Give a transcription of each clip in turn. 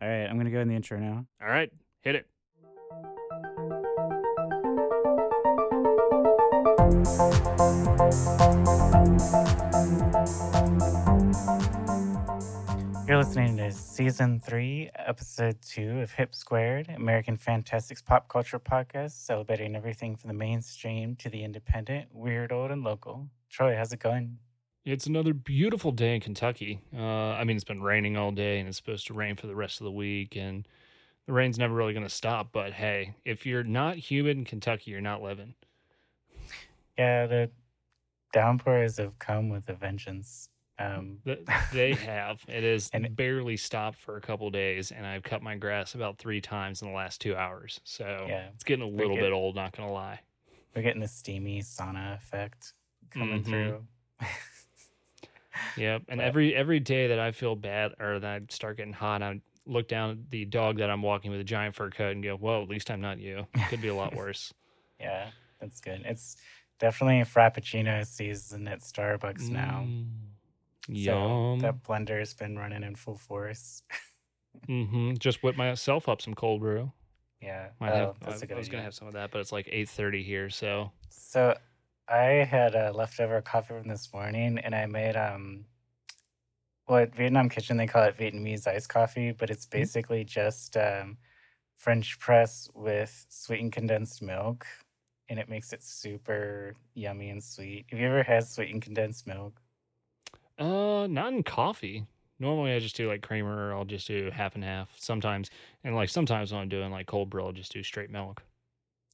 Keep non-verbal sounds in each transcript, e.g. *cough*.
All right, I'm gonna go in the intro now. All right, hit it. You're listening to season three, episode two of Hip Squared, American Fantastics pop culture podcast, celebrating everything from the mainstream to the independent, weird, old, and local. Troy, how's it going? It's another beautiful day in Kentucky. Uh, I mean, it's been raining all day, and it's supposed to rain for the rest of the week, and the rain's never really going to stop. But hey, if you're not humid in Kentucky, you're not living. Yeah, the downpours have come with a vengeance. Um, They *laughs* have. It has And- barely stopped for a couple days, and I've cut my grass about three times in the last two hours. So Yeah, it's getting a little get- bit old, not going to lie. we're getting the steamy sauna effect coming Mhm. through. *laughs* Yep. And But- every every day that I feel bad or that I start getting hot, I look down at the dog that I'm walking with a giant fur coat and go, "Well, at least I'm not you. Could be a lot *laughs* worse." Yeah, that's good. It's definitely Frappuccino season at Starbucks now. Mm, So Yum. that blender's been running in full force. *laughs* Mm hmm Just whip myself up some cold brew. yeah, Might oh, have, that's I, a good I was gonna have some of that, but it's like 8:30 here, so So I had a leftover coffee from this morning, and I made um, well, at Vietnam Kitchen they call it Vietnamese iced coffee, but it's Mm-hmm. basically just um, French press with sweetened condensed milk, and it makes it super yummy and sweet. Have you ever had sweetened condensed milk? uh, not in coffee. Normally, I just do like creamer, or I'll just do half and half. Sometimes, and like sometimes when I'm doing like cold brew, I'll just do straight milk.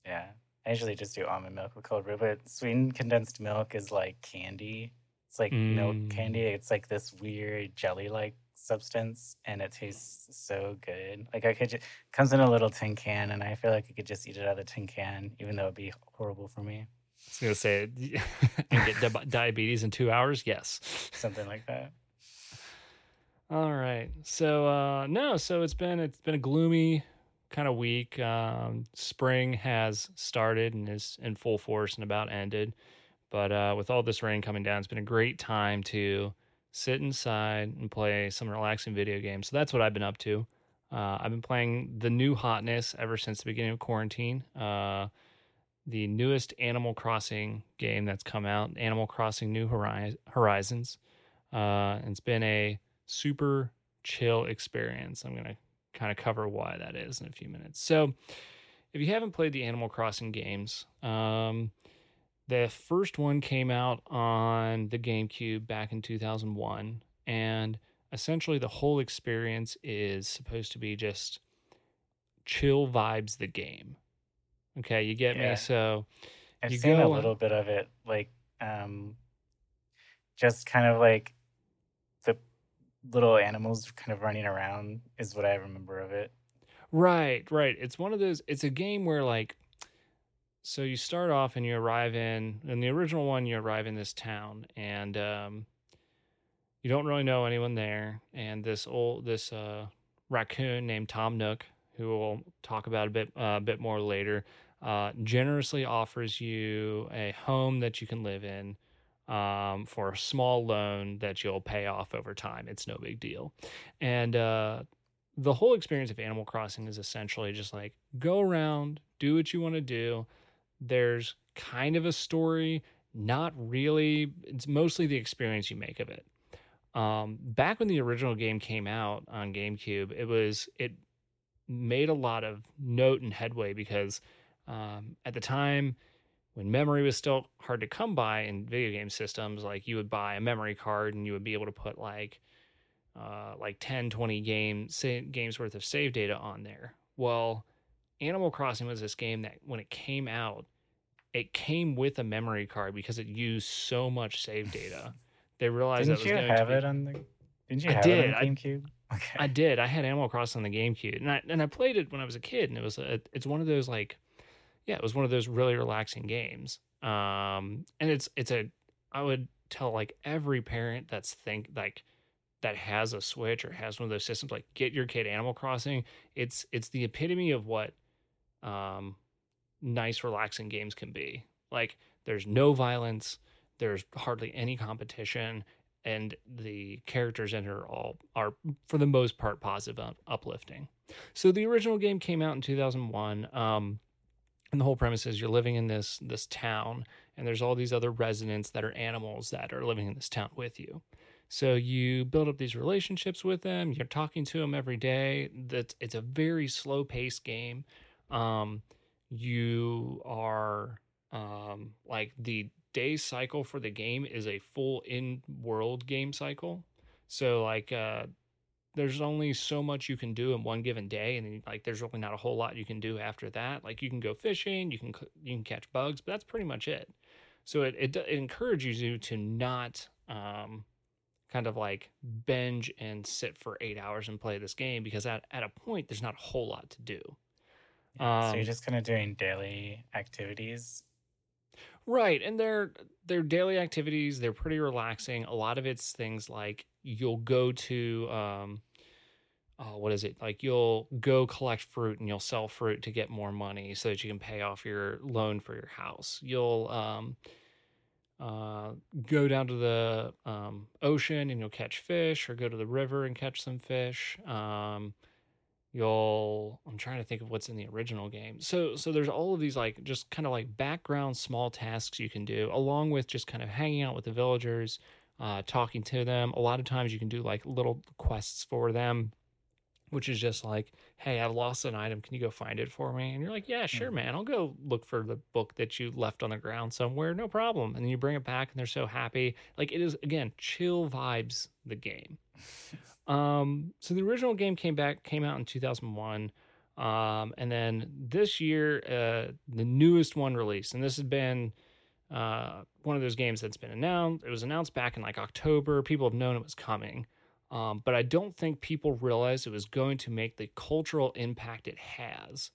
Yeah, I usually just do almond milk with cold brew, but sweetened condensed milk is like candy. It's like milk Mm. candy. It's like this weird jelly-like substance, and it tastes so good. Like I could just comes in a little tin can, and I feel like I could just eat it out of the tin can, even though it'd be horrible for me. I was gonna say, *laughs* and get di- diabetes in two hours. Yes. Something like that. All right. So uh no, so it's been it's been a gloomy kind of week. Um spring has started and is in full force and about ended. But uh with all this rain coming down, it's been a great time to sit inside and play some relaxing video games. So that's what I've been up to. Uh, I've been playing the new hotness ever since the beginning of quarantine. Uh, the newest Animal Crossing game that's come out, Animal Crossing New Horizons. Uh, it's been a super chill experience. I'm going to kind of cover why that is in a few minutes. So, if you haven't played the Animal Crossing games, um, the first one came out on the GameCube back in 2001. And essentially, the whole experience is supposed to be just chill vibes the game. Okay, you get Yeah. me? So, I've You seen go a little bit of it, like um, just kind of like little animals kind of running around is what I remember of it. Right, right. It's one of those it's a game where like so you start off and you arrive in in the original one you arrive in this town and um you don't really know anyone there and this old this uh raccoon named Tom Nook who we'll talk about a bit uh, a bit more later uh generously offers you a home that you can live in um for a small loan that you'll pay off over time. It's no big deal. And uh the whole experience of Animal Crossing is essentially just like go around, do what you want to do. There's kind of a story, not really. It's mostly the experience you make of it. Um, back when the original game came out on GameCube, it was it made a lot of note and headway because um, at the time when memory was still hard to come by in video game systems, like you would buy a memory card and you would be able to put like uh, like 10, 20 game, sa- games worth of save data on there. Well, Animal Crossing was this game that when it came out, it came with a memory card because it used so much save data. *laughs* They realized Didn't that was you going have be, it on the? Didn't you I have did. it I- on GameCube? Okay. I did. I had Animal Crossing on the GameCube, and I and I played it when I was a kid, and it was a, it's one of those like, yeah, it was one of those really relaxing games. Um, and it's it's a I would tell like every parent that's think like that has a Switch or has one of those systems, like get your kid Animal Crossing. It's it's the epitome of what um nice relaxing games can be. Like there's no violence, there's hardly any competition. and the characters in are all are for the most part positive positive, uplifting. So the original game came out in 2001. Um, and the whole premise is you're living in this this town and there's all these other residents that are animals that are living in this town with you. So you build up these relationships with them. You're talking to them every day. That it's a very slow paced game. Um, you are um, like the day cycle for the game is a full in world game cycle. So like uh, there's only so much you can do in one given day and then like there's really not a whole lot you can do after that. Like you can go fishing you can you can catch bugs but that's pretty much it. So it, it, it encourages you to not um, kind of like binge and sit for eight hours and play this game because at, at a point there's not a whole lot to do. Yeah, um, so you're just kind of doing daily activities? Right and they're they're daily activities they're pretty relaxing. A lot of it's things like you'll go to um oh, what is it? Like you'll go collect fruit and you'll sell fruit to get more money so that you can pay off your loan for your house. You'll um uh, go down to the um, ocean and you'll catch fish or go to the river and catch some fish. Um, you'll i'm trying to think of what's in the original game. So so there's all of these like just kind of like background small tasks you can do along with just kind of hanging out with the villagers uh, talking to them. A lot of times you can do like little quests for them, which is just like, hey, I've lost an item. Can you go find it for me? And you're like, yeah, sure, mm. man. I'll go look for the book that you left on the ground somewhere. No problem. And then you bring it back and they're so happy. Like it is, again, chill vibes the game. *laughs* um, so the original game came back, came out in 2001. Um, and then this year, uh, the newest one released, and this has been uh, one of those games that's been announced. It was announced back in like October. People have known it was coming. Um, but I don't think people realized it was going to make the cultural impact it has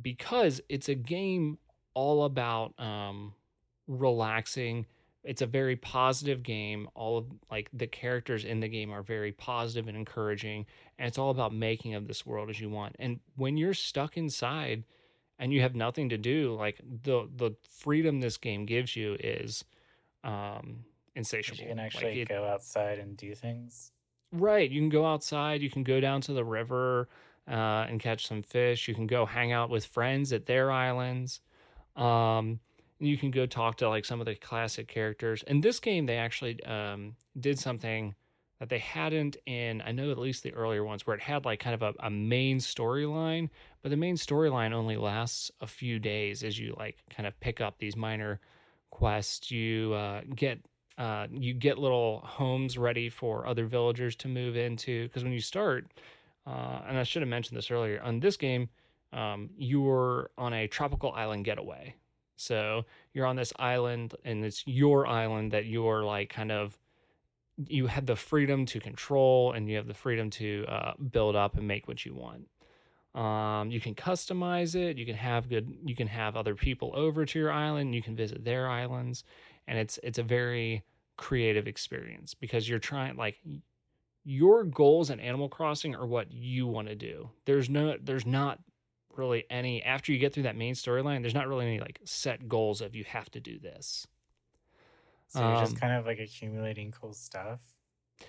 because it's a game all about um, relaxing. It's a very positive game. All of like the characters in the game are very positive and encouraging, and it's all about making of this world as you want. And when you're stuck inside, and you have nothing to do, like the the freedom this game gives you is um insatiable. You can actually like it, go outside and do things. Right. You can go outside, you can go down to the river uh, and catch some fish. You can go hang out with friends at their islands. Um, you can go talk to like some of the classic characters. In this game, they actually um, did something that they hadn't in I know at least the earlier ones where it had like kind of a, a main storyline, but the main storyline only lasts a few days as you like kind of pick up these minor quests. You uh, get uh, you get little homes ready for other villagers to move into because when you start, uh, and I should have mentioned this earlier on this game, um, you're on a tropical island getaway. So you're on this island, and it's your island that you're like kind of you have the freedom to control and you have the freedom to uh, build up and make what you want. Um, you can customize it. You can have good. You can have other people over to your island. You can visit their islands, and it's it's a very creative experience because you're trying like your goals in Animal Crossing are what you want to do. There's no there's not really any after you get through that main storyline. There's not really any like set goals of you have to do this. So you're um, just kind of like accumulating cool stuff.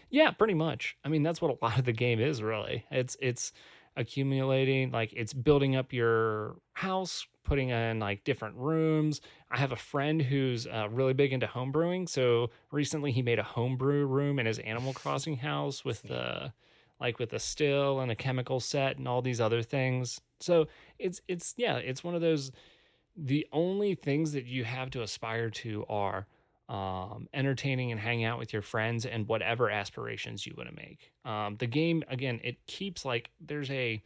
Yeah, pretty much. I mean, that's what a lot of the game is really. It's it's accumulating like it's building up your house putting in like different rooms. I have a friend who's uh, really big into homebrewing so recently he made a homebrew room in his animal crossing house with the like with a still and a chemical set and all these other things. So it's it's yeah it's one of those the only things that you have to aspire to are um, entertaining and hanging out with your friends and whatever aspirations you want to make. Um, the game, again, it keeps like there's a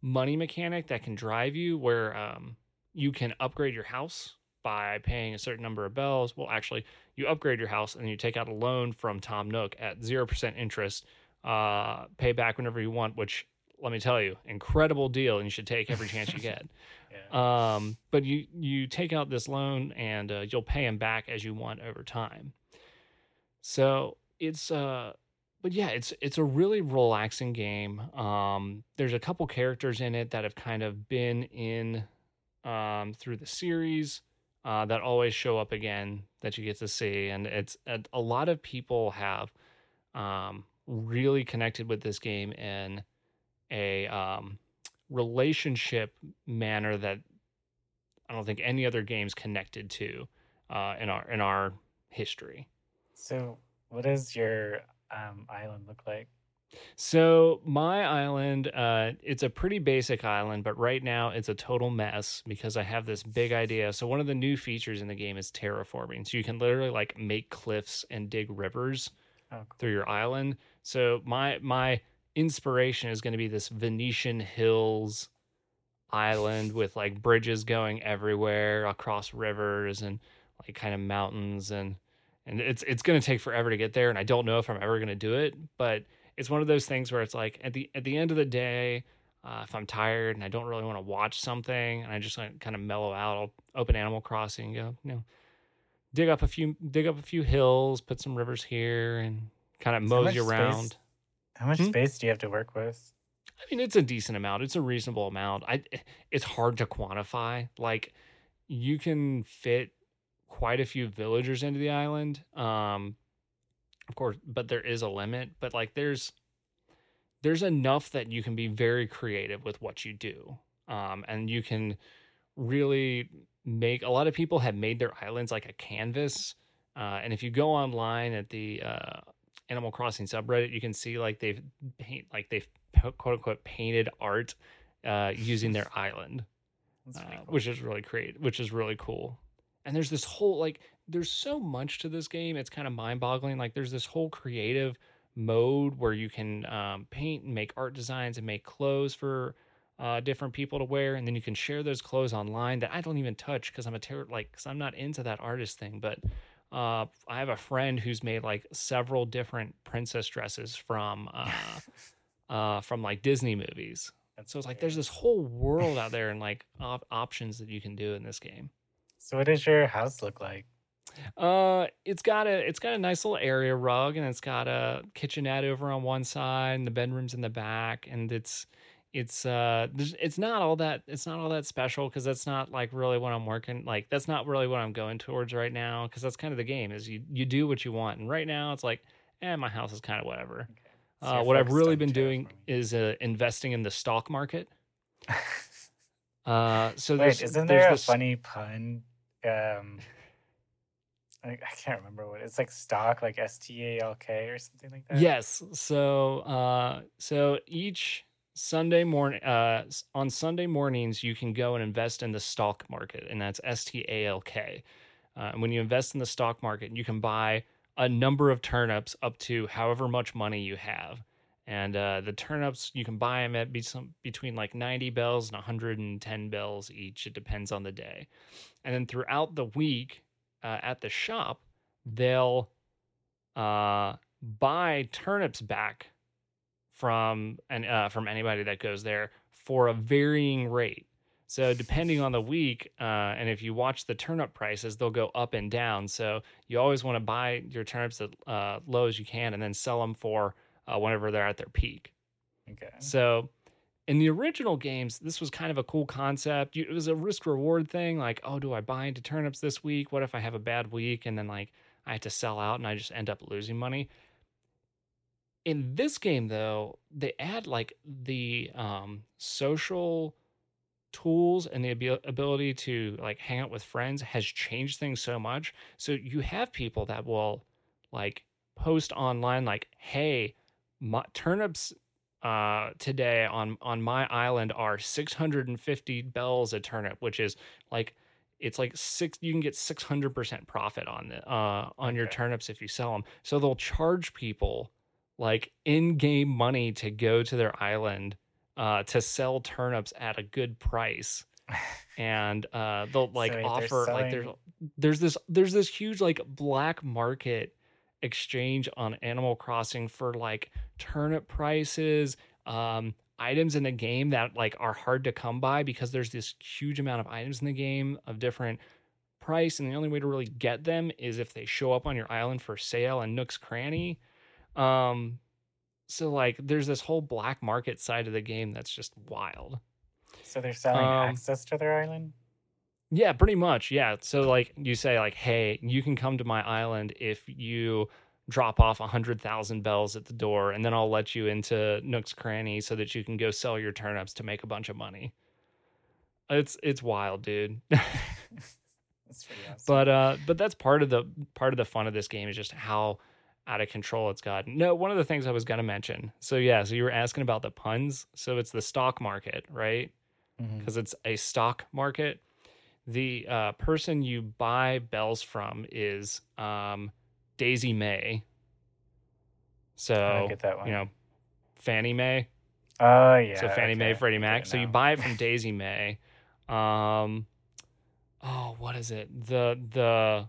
money mechanic that can drive you where um, you can upgrade your house by paying a certain number of bells. Well, actually, you upgrade your house and you take out a loan from Tom Nook at 0% interest, uh, pay back whenever you want, which let me tell you, incredible deal, and you should take every chance you get. *laughs* yeah. Um, but you you take out this loan, and uh, you'll pay them back as you want over time. So it's uh, but yeah, it's it's a really relaxing game. Um, there's a couple characters in it that have kind of been in um through the series. uh, that always show up again that you get to see, and it's a, a lot of people have um, really connected with this game in a um, relationship manner that I don't think any other game's connected to uh, in our in our history. So, what does your um, island look like? So my island, uh, it's a pretty basic island, but right now it's a total mess because I have this big idea. So one of the new features in the game is terraforming. So you can literally like make cliffs and dig rivers Oh, cool. through your island. So my my inspiration is going to be this Venetian hills island with like bridges going everywhere across rivers and like kind of mountains and and it's it's going to take forever to get there and I don't know if I'm ever going to do it, but it's one of those things where it's like at the at the end of the day uh, if I'm tired and I don't really want to watch something and I just want kind of mellow out, I'll open Animal Crossing and go, you know, dig up a few dig up a few hills, put some rivers here, and kind of mosey much space- around. How much Hmm? space do you have to work with? I mean, it's a decent amount. It's a reasonable amount. I it's hard to quantify. Like you can fit quite a few villagers into the island. Um of course, but there is a limit, but like there's there's enough that you can be very creative with what you do. Um and you can really make a lot of people have made their islands like a canvas. Uh, and if you go online at the uh, Animal Crossing subreddit, you can see like they've paint like they've quote unquote painted art uh, using their *laughs* island, That's uh, cool. which is really great, which is really cool. And there's this whole like there's so much to this game. It's kind of mind boggling. Like there's this whole creative mode where you can um, paint and make art designs and make clothes for uh, different people to wear, and then you can share those clothes online that I don't even touch because I'm a terror like because I'm not into that artist thing. But uh, I have a friend who's made like several different princess dresses from uh, *laughs* uh, from like Disney movies. And So it's like there's this whole world out *laughs* there and like op- options that you can do in this game. So, what does your house look like? Uh, it's got a it's got a nice little area rug, and it's got a kitchenette over on one side, and the bedrooms in the back, and it's it's uh it's not all that it's not all that special because that's not like really what I'm working like that's not really what I'm going towards right now because that's kind of the game is you you do what you want, and right now it's like eh my house is kind of whatever. Okay. So Uh, what I've really been doing is uh, investing in the stock market. *laughs* Uh, so Wait, there's, isn't there a this- funny pun? Um, *laughs* I, I can't remember what it's like. Stock, like S T A L K or something like that. Yes. So uh so each Sunday morning uh on Sunday mornings you can go and invest in the stock market and that's S T A L K. Uh, and when you invest in the stock market, you can buy a number of turnips up to however much money you have. And uh, the turnips you can buy them at be some, between like 90 bells and 110 bells each. It depends on the day. And then throughout the week uh, at the shop, they'll uh, buy turnips back from and uh, from anybody that goes there for a varying rate. So depending on the week, uh, and if you watch the turnip prices, they'll go up and down. So you always want to buy your turnips as uh, low as you can, and then sell them for uh, whenever they're at their peak. Okay. So in the original games, this was kind of a cool concept. You, it was a risk reward thing. Like, oh, do I buy into turnips this week? What if I have a bad week and then like I have to sell out and I just end up losing money? In this game, though, they add like the um, social tools and the abil- ability to like hang out with friends has changed things so much. So you have people that will like post online like, "Hey, my turnips uh today on on my island are 650 bells a turnip which is like it's like six you can get 600% profit on the uh on your turnips if you sell them so they'll charge people like in-game money to go to their island uh to sell turnips at a good price *laughs* and uh they'll like they're offer like there's there's this there's this huge like black market exchange on Animal Crossing for like turnip prices, um, items in the game that like are hard to come by because there's this huge amount of items in the game of different price, and the only way to really get them is if they show up on your island for sale in Nook's Cranny. Um, so like there's this whole black market side of the game that's just wild. So they're selling Um, access to their island. Yeah, pretty much. Yeah. So like you say like, "Hey, you can come to my island if you drop off a hundred thousand bells at the door, and then I'll let you into Nook's Cranny so that you can go sell your turnips to make a bunch of money." It's it's wild, dude. *laughs* *laughs* That's awesome. but uh, but that's part of the part of the fun of this game is just how out of control it's gotten. No, one of the things I was gonna mention. So yeah, so you were asking about the puns. So it's the stock market, right? Because it's a stock market. The uh, person you buy bells from is um, Daisy Mae. So get that one. you know, Fannie Mae. oh yeah. so Fannie Mae, okay. Freddie Mac. So you buy it from *laughs* Daisy Mae. Um, oh, what is it? The the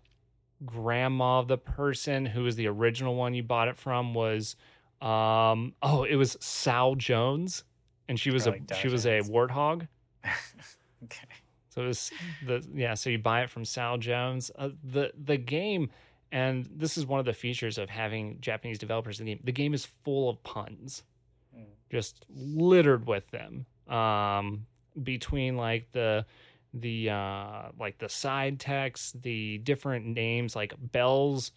grandma of the person who was the original one you bought it from was um oh it was Sal Jones and she was a she was a warthog *laughs* okay. So it was the yeah. So you buy it from Sal Jones. Uh, the the game, and this is one of the features of having Japanese developers in the game. The game is full of puns, Mm. just littered with them. Um, between like the the uh like the side text, the different names like bells,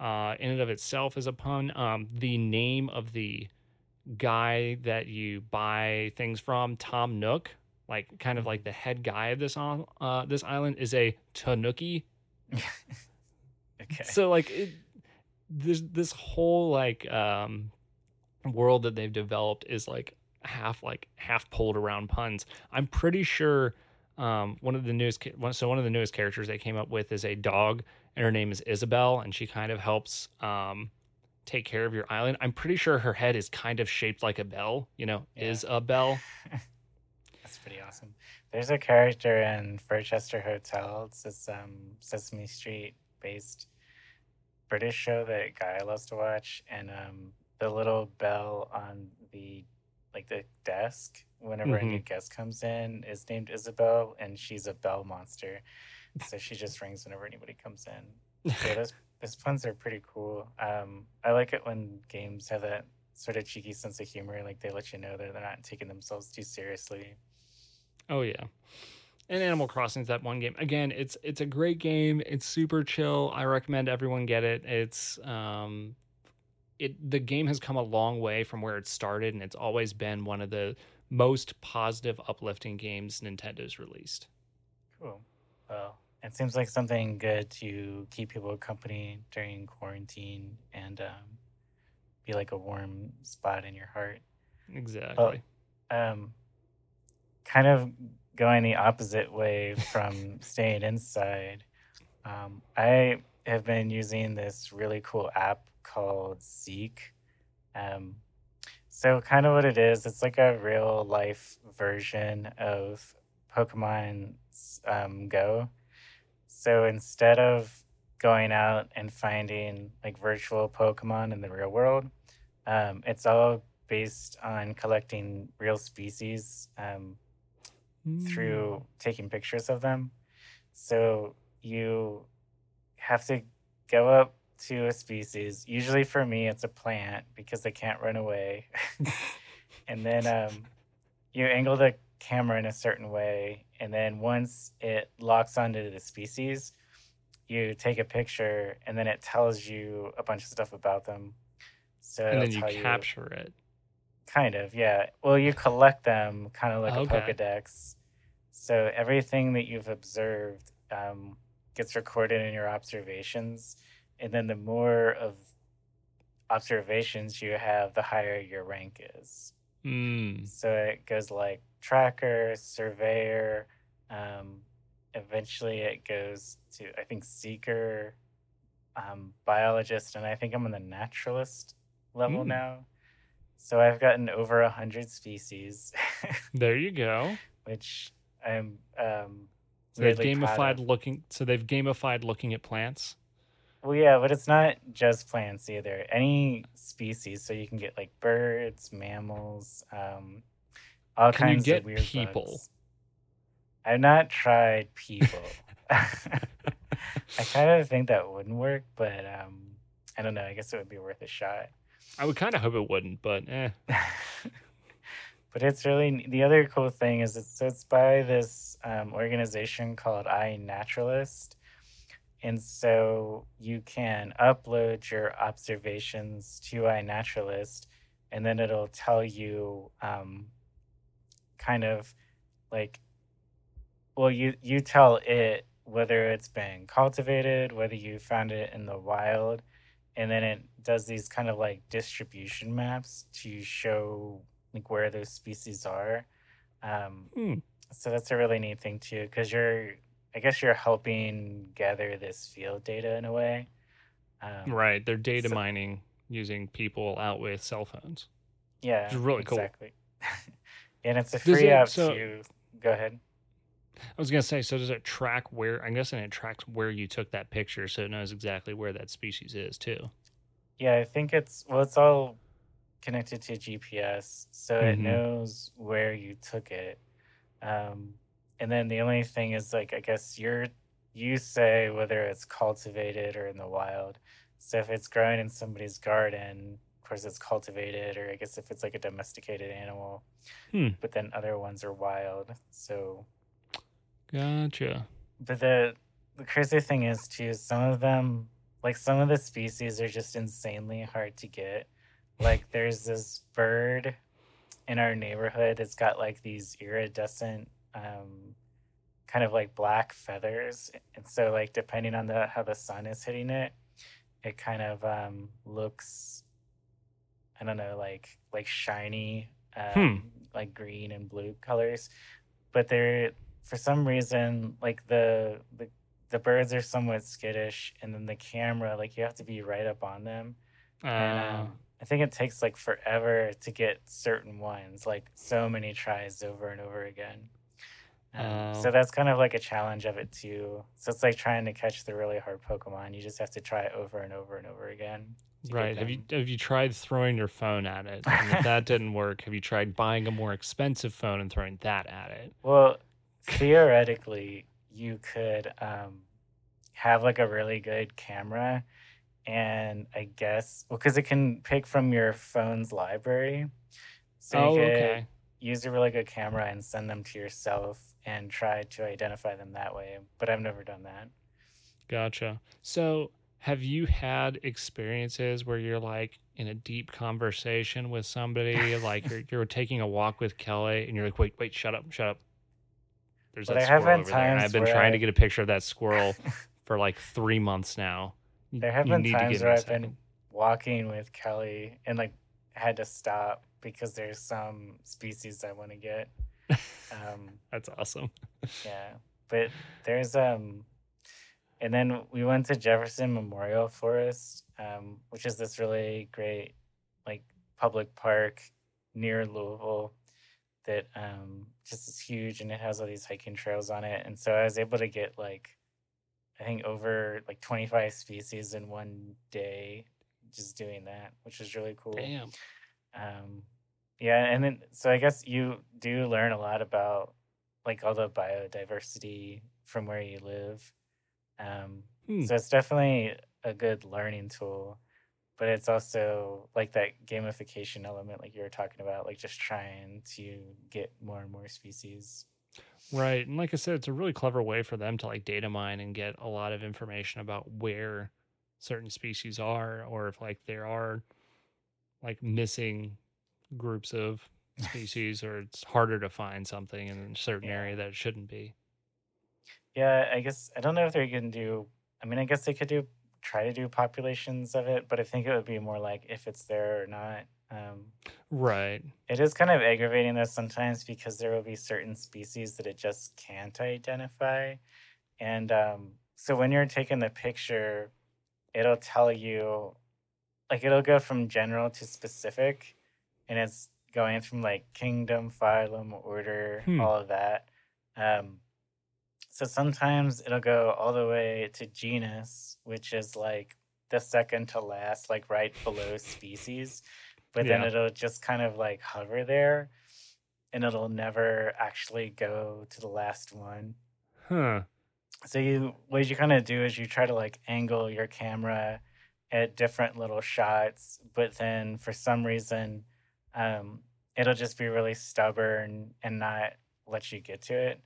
uh, in and of itself is a pun. Um, the name of the guy that you buy things from, Tom Nook, like kind of like the head guy of this on uh, this island, is a Tanuki. *laughs* okay. So like it, this this whole like um world that they've developed is like half like half pulled around puns. I'm pretty sure um one of the newest so one of the newest characters they came up with is a dog and her name is Isabelle and she kind of helps um take care of your island. I'm pretty sure her head is kind of shaped like a bell, you know, Yeah. is a bell. *laughs* That's pretty awesome. There's a character in Furchester Hotel. It's this um, Sesame Street based British show that Guy loves to watch, and um, the little bell on the like the desk whenever a new guest comes in is named Isabel, and she's a bell monster. So she just rings whenever anybody comes in. Yeah, *laughs* those those puns are pretty cool. Um, I like it when games have that sort of cheeky sense of humor, like they let you know that they're not taking themselves too seriously. Oh yeah. And Animal Crossing is that one game. Again, it's it's a great game. It's super chill. I recommend everyone get it. It's um it the game has come a long way from where it started and it's always been one of the most positive uplifting games Nintendo's released. Cool. Well, it seems like something good to keep people company during quarantine and um, be like a warm spot in your heart. Exactly. Um, kind of going the opposite way from *laughs* staying inside. Um, I have been using this really cool app called Seek. Um, so, kind of what it is, it's like a real life version of Pokemon um, Go. So, instead of going out and finding like virtual Pokemon in the real world, um, it's all based on collecting real species um, through taking pictures of them. So you have to go up to a species. Usually for me, it's a plant because they can't run away. *laughs* and then um, you angle the camera in a certain way. And then once it locks onto the species, you take a picture and then it tells you a bunch of stuff about them. So and then you capture it. Kind of, yeah. Well, you collect them kind of like Okay. a Pokedex. So everything that you've observed um, gets recorded in your observations. And then the more of observations you have, the higher your rank is. Mm. So it goes like tracker, surveyor. Um, eventually, it goes to, I think, seeker, um, biologist, and I think I'm on the naturalist level Hmm. now. So I've gotten over a hundred species, *laughs* There you go. which I'm um, So they've gamified looking so they've gamified looking at plants. Well, yeah, but it's not just plants either. Any species, so you can get like birds, mammals, um, all Can you kinds get of weird people? bugs. I've not tried people. *laughs* I kind of think that wouldn't work, but um, I don't know. I guess it would be worth a shot. I would kind of hope it wouldn't, but eh. *laughs* But it's really the other cool thing is it's it's by this um, organization called iNaturalist, and so you can upload your observations to iNaturalist, and then it'll tell you um, kind of like well you you tell it whether it's been cultivated whether you found it in the wild and then it does these kind of like distribution maps to show like where those species are um, Hmm. so that's a really neat thing too because you're i guess you're helping gather this field data in a way um, Right. They're data so- mining using people out with cell phones. yeah is really cool. exactly *laughs* and it's a free it- app so- to go ahead I was gonna say, so does it track where? I'm guessing it tracks where you took that picture, so it knows exactly where that species is too. Yeah, I think it's well, it's all connected to GPS, so it Mhm. knows where you took it. Um, and then the only thing is like I guess you're you say whether it's cultivated or in the wild. So if it's grown in somebody's garden, of course it's cultivated, or I guess if it's like a domesticated animal. Hmm. But then other ones are wild. So Gotcha. but the the crazy thing is too, some of them like some of the species are just insanely hard to get. Like there's this bird in our neighborhood that's got like these iridescent um kind of like black feathers. And so like depending on the how the sun is hitting it, it kind of um looks I don't know, like like shiny, um, like green and blue colors. But they're for some reason like the the the birds are somewhat skittish and then the camera like you have to be right up on them and Uh, um, i think it takes like forever to get certain ones like so many tries over and over again um, so that's kind of like a challenge of it too so it's like trying to catch the really hard pokemon you just have to try it over and over and over again right. Have you have you tried throwing your phone at it? And if that *laughs* didn't work, have you tried buying a more expensive phone and throwing that at it? Well, theoretically, you could um, have like a really good camera, and I guess well, because it can pick from your phone's library, so oh, could okay. Use a really good camera and send them to yourself and try to identify them that way. But I've never done that. Gotcha. So, have you had experiences where you're like in a deep conversation with somebody, like you're, *laughs* you're taking a walk with Kelly, and you're like, "Wait, wait, shut up, shut up." There's But that I squirrel over there, and I've been trying I- to get a picture of that squirrel *laughs* for like three months now. There have you been times where I've been walking with Kelly and like had to stop because there's some species I want to get. Um, *laughs* That's awesome. Yeah, but there's um, and then we went to Jefferson Memorial Forest, um, which is this really great like public park near Louisville that um just is huge and it has all these hiking trails on it. And so I was able to get like I think over like 25 species in one day just doing that, which was really cool. Damn. Um, yeah, and then so I guess you do learn a lot about like all the biodiversity from where you live. Um, Hmm. So it's definitely a good learning tool, but it's also like that gamification element, like you were talking about, like just trying to get more and more species. Right. And like I said, it's a really clever way for them to like data mine and get a lot of information about where certain species are or if like there are like missing groups of *laughs* species or it's harder to find something in a certain Yeah. area that it shouldn't be. Yeah, I guess I don't know if they can do. I mean, I guess they could do try to do populations of it, but I think it would be more like if it's there or not. Um, Right. It is kind of aggravating though sometimes because there will be certain species that it just can't identify. And um, so when you're taking the picture, it'll tell you, like, it'll go from general to specific, and it's going from like kingdom, phylum, order, Hmm. all of that. Um, so sometimes it'll go all the way to genus, which is like the second to last, like right below species but then it'll just kind of like hover there and it'll never actually go to the last one Huh. so you what you kind of do is you try to like angle your camera at different little shots but then for some reason um it'll just be really stubborn and not let you get to it.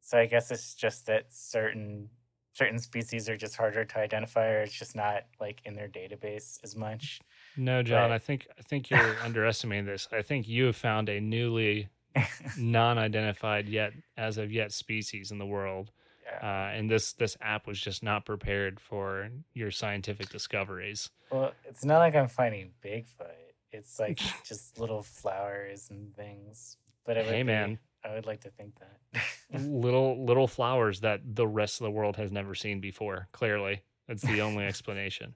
So I guess it's just that certain certain species are just harder to identify or it's just not like in their database as much. No, John, But- I think I think you're *laughs* underestimating this. I think you have found a newly *laughs* non-identified yet as of yet species in the world. yeah. Uh, and this this app was just not prepared for your scientific discoveries. Well, it's not like I'm finding Bigfoot. It's like *laughs* just little flowers and things. But it would Hey, be- man. I would like to think that. *laughs* little little flowers that the rest of the world has never seen before. Clearly, that's the only explanation.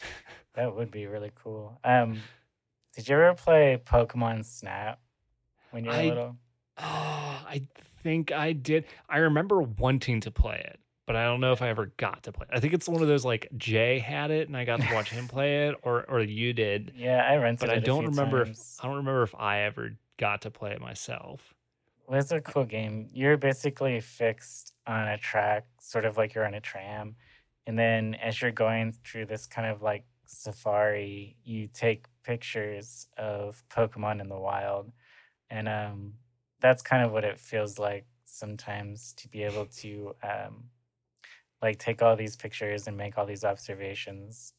*laughs* that would be really cool. Um, did you ever play Pokemon Snap when you were I- little? Oh, I think I did. I remember wanting to play it, but I don't know if I ever got to play. it. I think it's one of those like Jay had it and I got to watch him play it, or or you did. Yeah, I rented But it. I don't remember. If. I don't remember if I ever got to play it myself. Well, it's a cool game. You're basically fixed on a track, sort of like you're on a tram. And then as you're going through this kind of like safari, you take pictures of Pokemon in the wild. And um, that's kind of what it feels like sometimes to be able to um, like take all these pictures and make all these observations.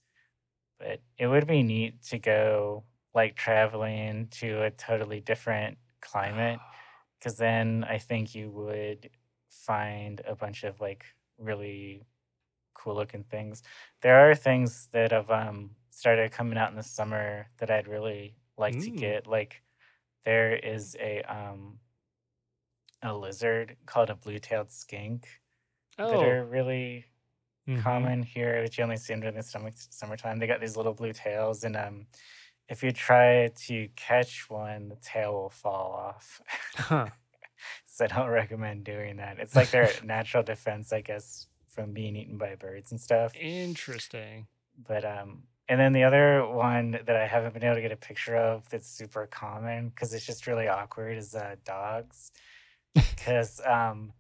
But it would be neat to go like traveling to a totally different climate *gasps* because then I think you would find a bunch of like really cool looking things. There are things that have um, started coming out in the summer that I'd really like to Mm. get. Like there is a um, a lizard called a blue-tailed skink that Oh, are really mhm. common here that you only see them during the summer summertime. They got these little blue tails, and um, if you try to catch one, the tail will fall off. Huh. *laughs* so I don't recommend doing that. It's like their *laughs* natural defense, I guess, from being eaten by birds and stuff. Interesting. But um, and then the other one that I haven't been able to get a picture of that's super common because it's just really awkward is uh, dogs. *laughs* Because um,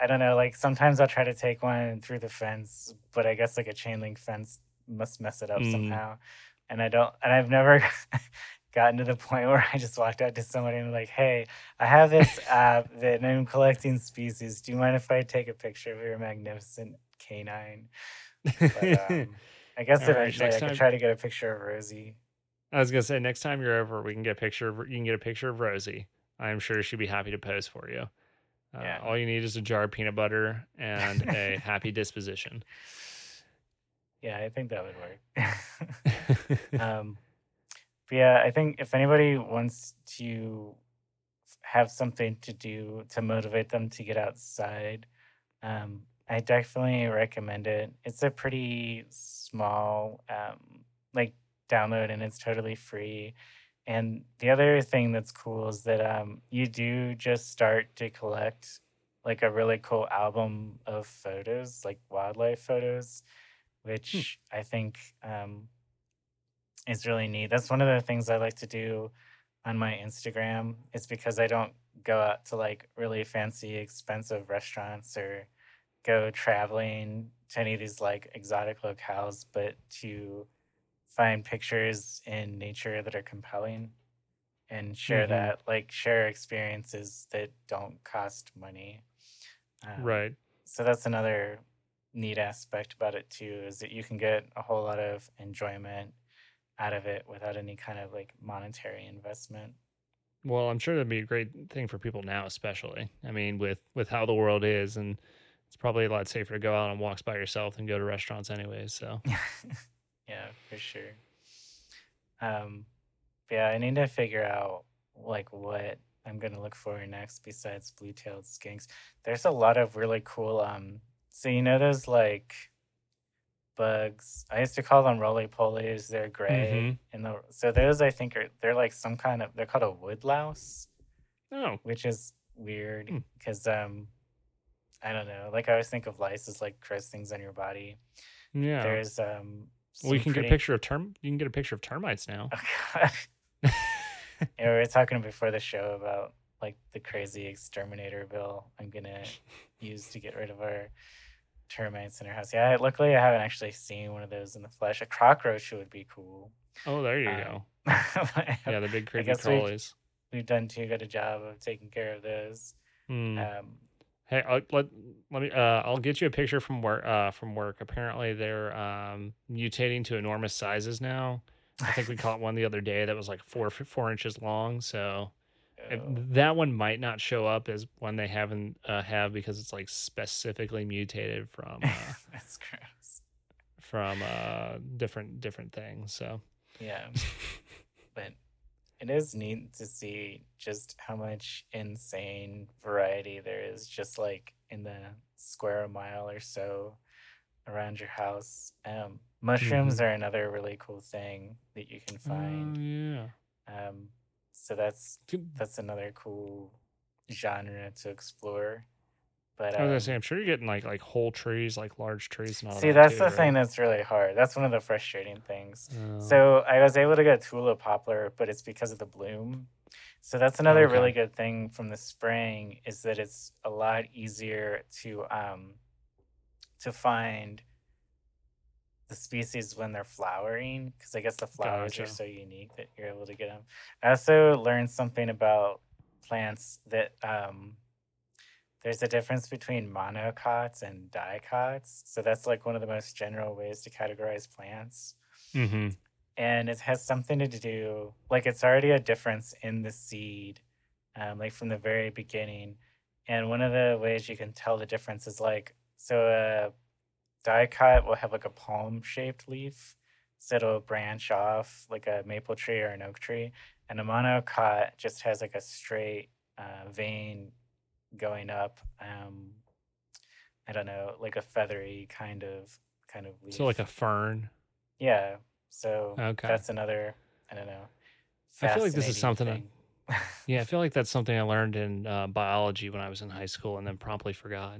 I don't know, like sometimes I'll try to take one through the fence, but I guess like a chain link fence must mess it up Mm. somehow. And I don't, and I've never *laughs* gotten to the point *laughs* where I just walked out to somebody and like, hey, I have this *laughs* app that I'm collecting species. Do you mind if I take a picture of your magnificent canine? But, um, I guess All right, eventually next I could time- try to get a picture of Rosie. I was gonna say next time you're over, we can get a picture. Of, you can get a picture of Rosie. I'm sure she'd be happy to pose for you. Uh, Yeah. All you need is a jar of peanut butter and a *laughs* happy disposition. Yeah, I think that would work. *laughs* um, but yeah, I think if anybody wants to have something to do to motivate them to get outside, um, I definitely recommend it. It's a pretty small, um, like download, and it's totally free. And the other thing that's cool is that um, you do just start to collect like a really cool album of photos, like wildlife photos, which I think um, is really neat. That's one of the things I like to do on my Instagram. It's because I don't go out to like really fancy, expensive restaurants or go traveling to any of these like exotic locales, but to find pictures in nature that are compelling and share Mhm. that, like share experiences that don't cost money. Um, right. so that's another neat aspect about it too is that you can get a whole lot of enjoyment out of it without any kind of like monetary investment Well, I'm sure that'd be a great thing for people now, especially. I mean, with with how the world is, and it's probably a lot safer to go out on walks by yourself than go to restaurants, anyways. So, *laughs* yeah for sure. Um yeah i need to figure out like what i'm gonna look for next besides blue-tailed skinks. There's a lot of really cool um so you know those like bugs? I used to call them roly-polies. They're gray and the so those i think are they're like some kind of they're called a wood louse oh, which is weird Hmm. because um i don't know. Like i always think of lice as like gross things on your body. Yeah. there's um well, you can get a picture of term. You can get a picture of termites now. Oh, God. *laughs* yeah, we were talking before the show about like the crazy exterminator bill I'm gonna use to get rid of our termites in our house. Yeah, luckily I haven't actually seen one of those in the flesh. A cockroach would be cool. Oh, there you Um, go. *laughs* Yeah, the big crazy crawlies. we've done too good a job of taking care of those. Hmm. Um, Hey, I'll, let let me. Uh, I'll get you a picture from work. Uh, from work. Apparently, they're um, mutating to enormous sizes now. I think we caught one the other day that was like four four inches long. So oh, that one might not show up as one they haven't uh, have because it's like specifically mutated from uh, *laughs* that's gross. from uh, different different things. So Yeah, *laughs* but it is neat to see just how much insane variety there is, just like in the square mile or so around your house. Um, mushrooms are another really cool thing that you can find. Oh, yeah. Um, so that's that's another cool genre to explore. But I was gonna um, say, I'm sure you're getting like like whole trees, like large trees and all see, that. that's too, the thing that's really hard. That's one of the frustrating things. Oh. So I was able to get tulip poplar, but it's because of the bloom. So that's another Okay. really good thing from the spring is that it's a lot easier to um to find the species when they're flowering because I guess the flowers are so unique that you're able to get them. I also learned something about plants that um there's a difference between monocots and dicots. So that's like one of the most general ways to categorize plants. Hmm and it has something to do like it's already a difference in the seed um, like from the very beginning. And one of the ways you can tell the difference is like so a dicot will have like a palm shaped leaf so it'll branch off like a maple tree or an oak tree. And a monocot just has like a straight uh, vein going up um, i don't know like a feathery kind of kind of leaf So like a fern. yeah. So Okay. that's another, I don't know. I feel like this is something I- Yeah, I feel like that's *laughs* something I learned in uh, biology when I was in high school and then promptly forgot.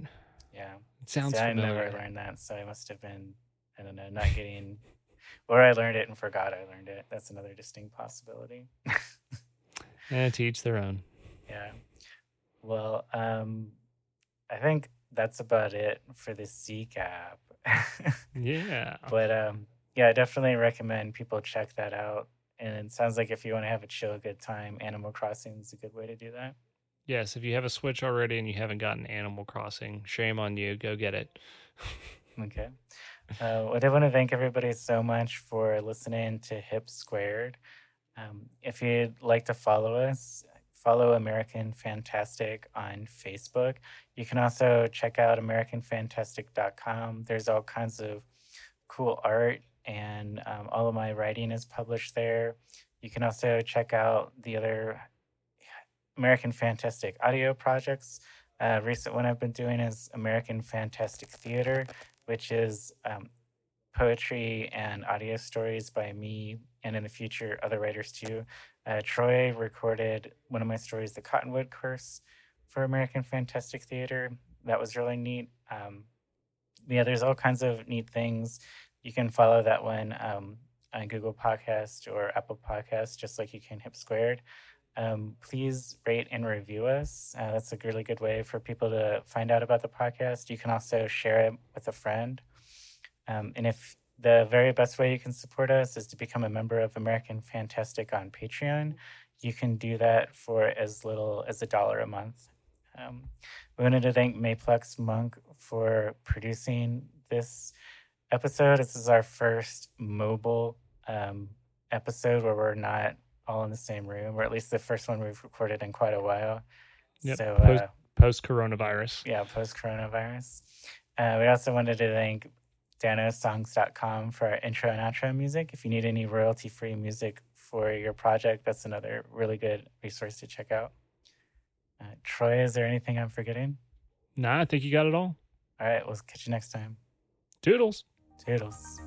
yeah. It sounds See, I never learned that, so I must have been, I don't know, not getting, or I learned it and forgot I learned it. That's another distinct possibility. *laughs* Eh, to each their own. yeah. Well, um, I think that's about it for the Seek app. *laughs* Yeah. but um, yeah, I definitely recommend people check that out. And it sounds like if you want to have a chill, good time, Animal Crossing is a good way to do that. Yes, if you have a Switch already and you haven't gotten Animal Crossing, shame on you. Go get it. *laughs* Okay. Uh, well, I want to thank everybody so much for listening to Hip Squared. Um, if you'd like to follow us, follow American Fantastic on Facebook. You can also check out AmericanFantastic.com. There's all kinds of cool art, and um, all of my writing is published there. You can also check out the other American Fantastic audio projects. Uh, recent one I've been doing is American Fantastic Theater, which is um, poetry and audio stories by me and in the future other writers too. Uh, Troy recorded one of my stories, The Cottonwood Curse, for American Fantastic Theater. That was really neat. Um, yeah, there's all kinds of neat things. You can follow that one um, on Google Podcast or Apple Podcast, just like you can Hip Squared. Um, please rate and review us. Uh, that's a really good way for people to find out about the podcast. You can also share it with a friend. Um, and if the very best way you can support us is to become a member of American Fantastic on Patreon, you can do that for as little as a dollar a month. Um, we wanted to thank Mayplex Monk for producing this episode. This is our first mobile um, episode where we're not all in the same room, or at least the first one we've recorded in quite a while. Yep, So, post- uh, Post coronavirus. yeah, post coronavirus. Uh, we also wanted to thank danosongs.com for our intro and outro music. If you need any royalty free music for your project, that's another really good resource to check out. Uh, Troy, is there anything I'm forgetting? Nah, I think you got it all. All right, we'll catch you next time. Toodles. Toodles.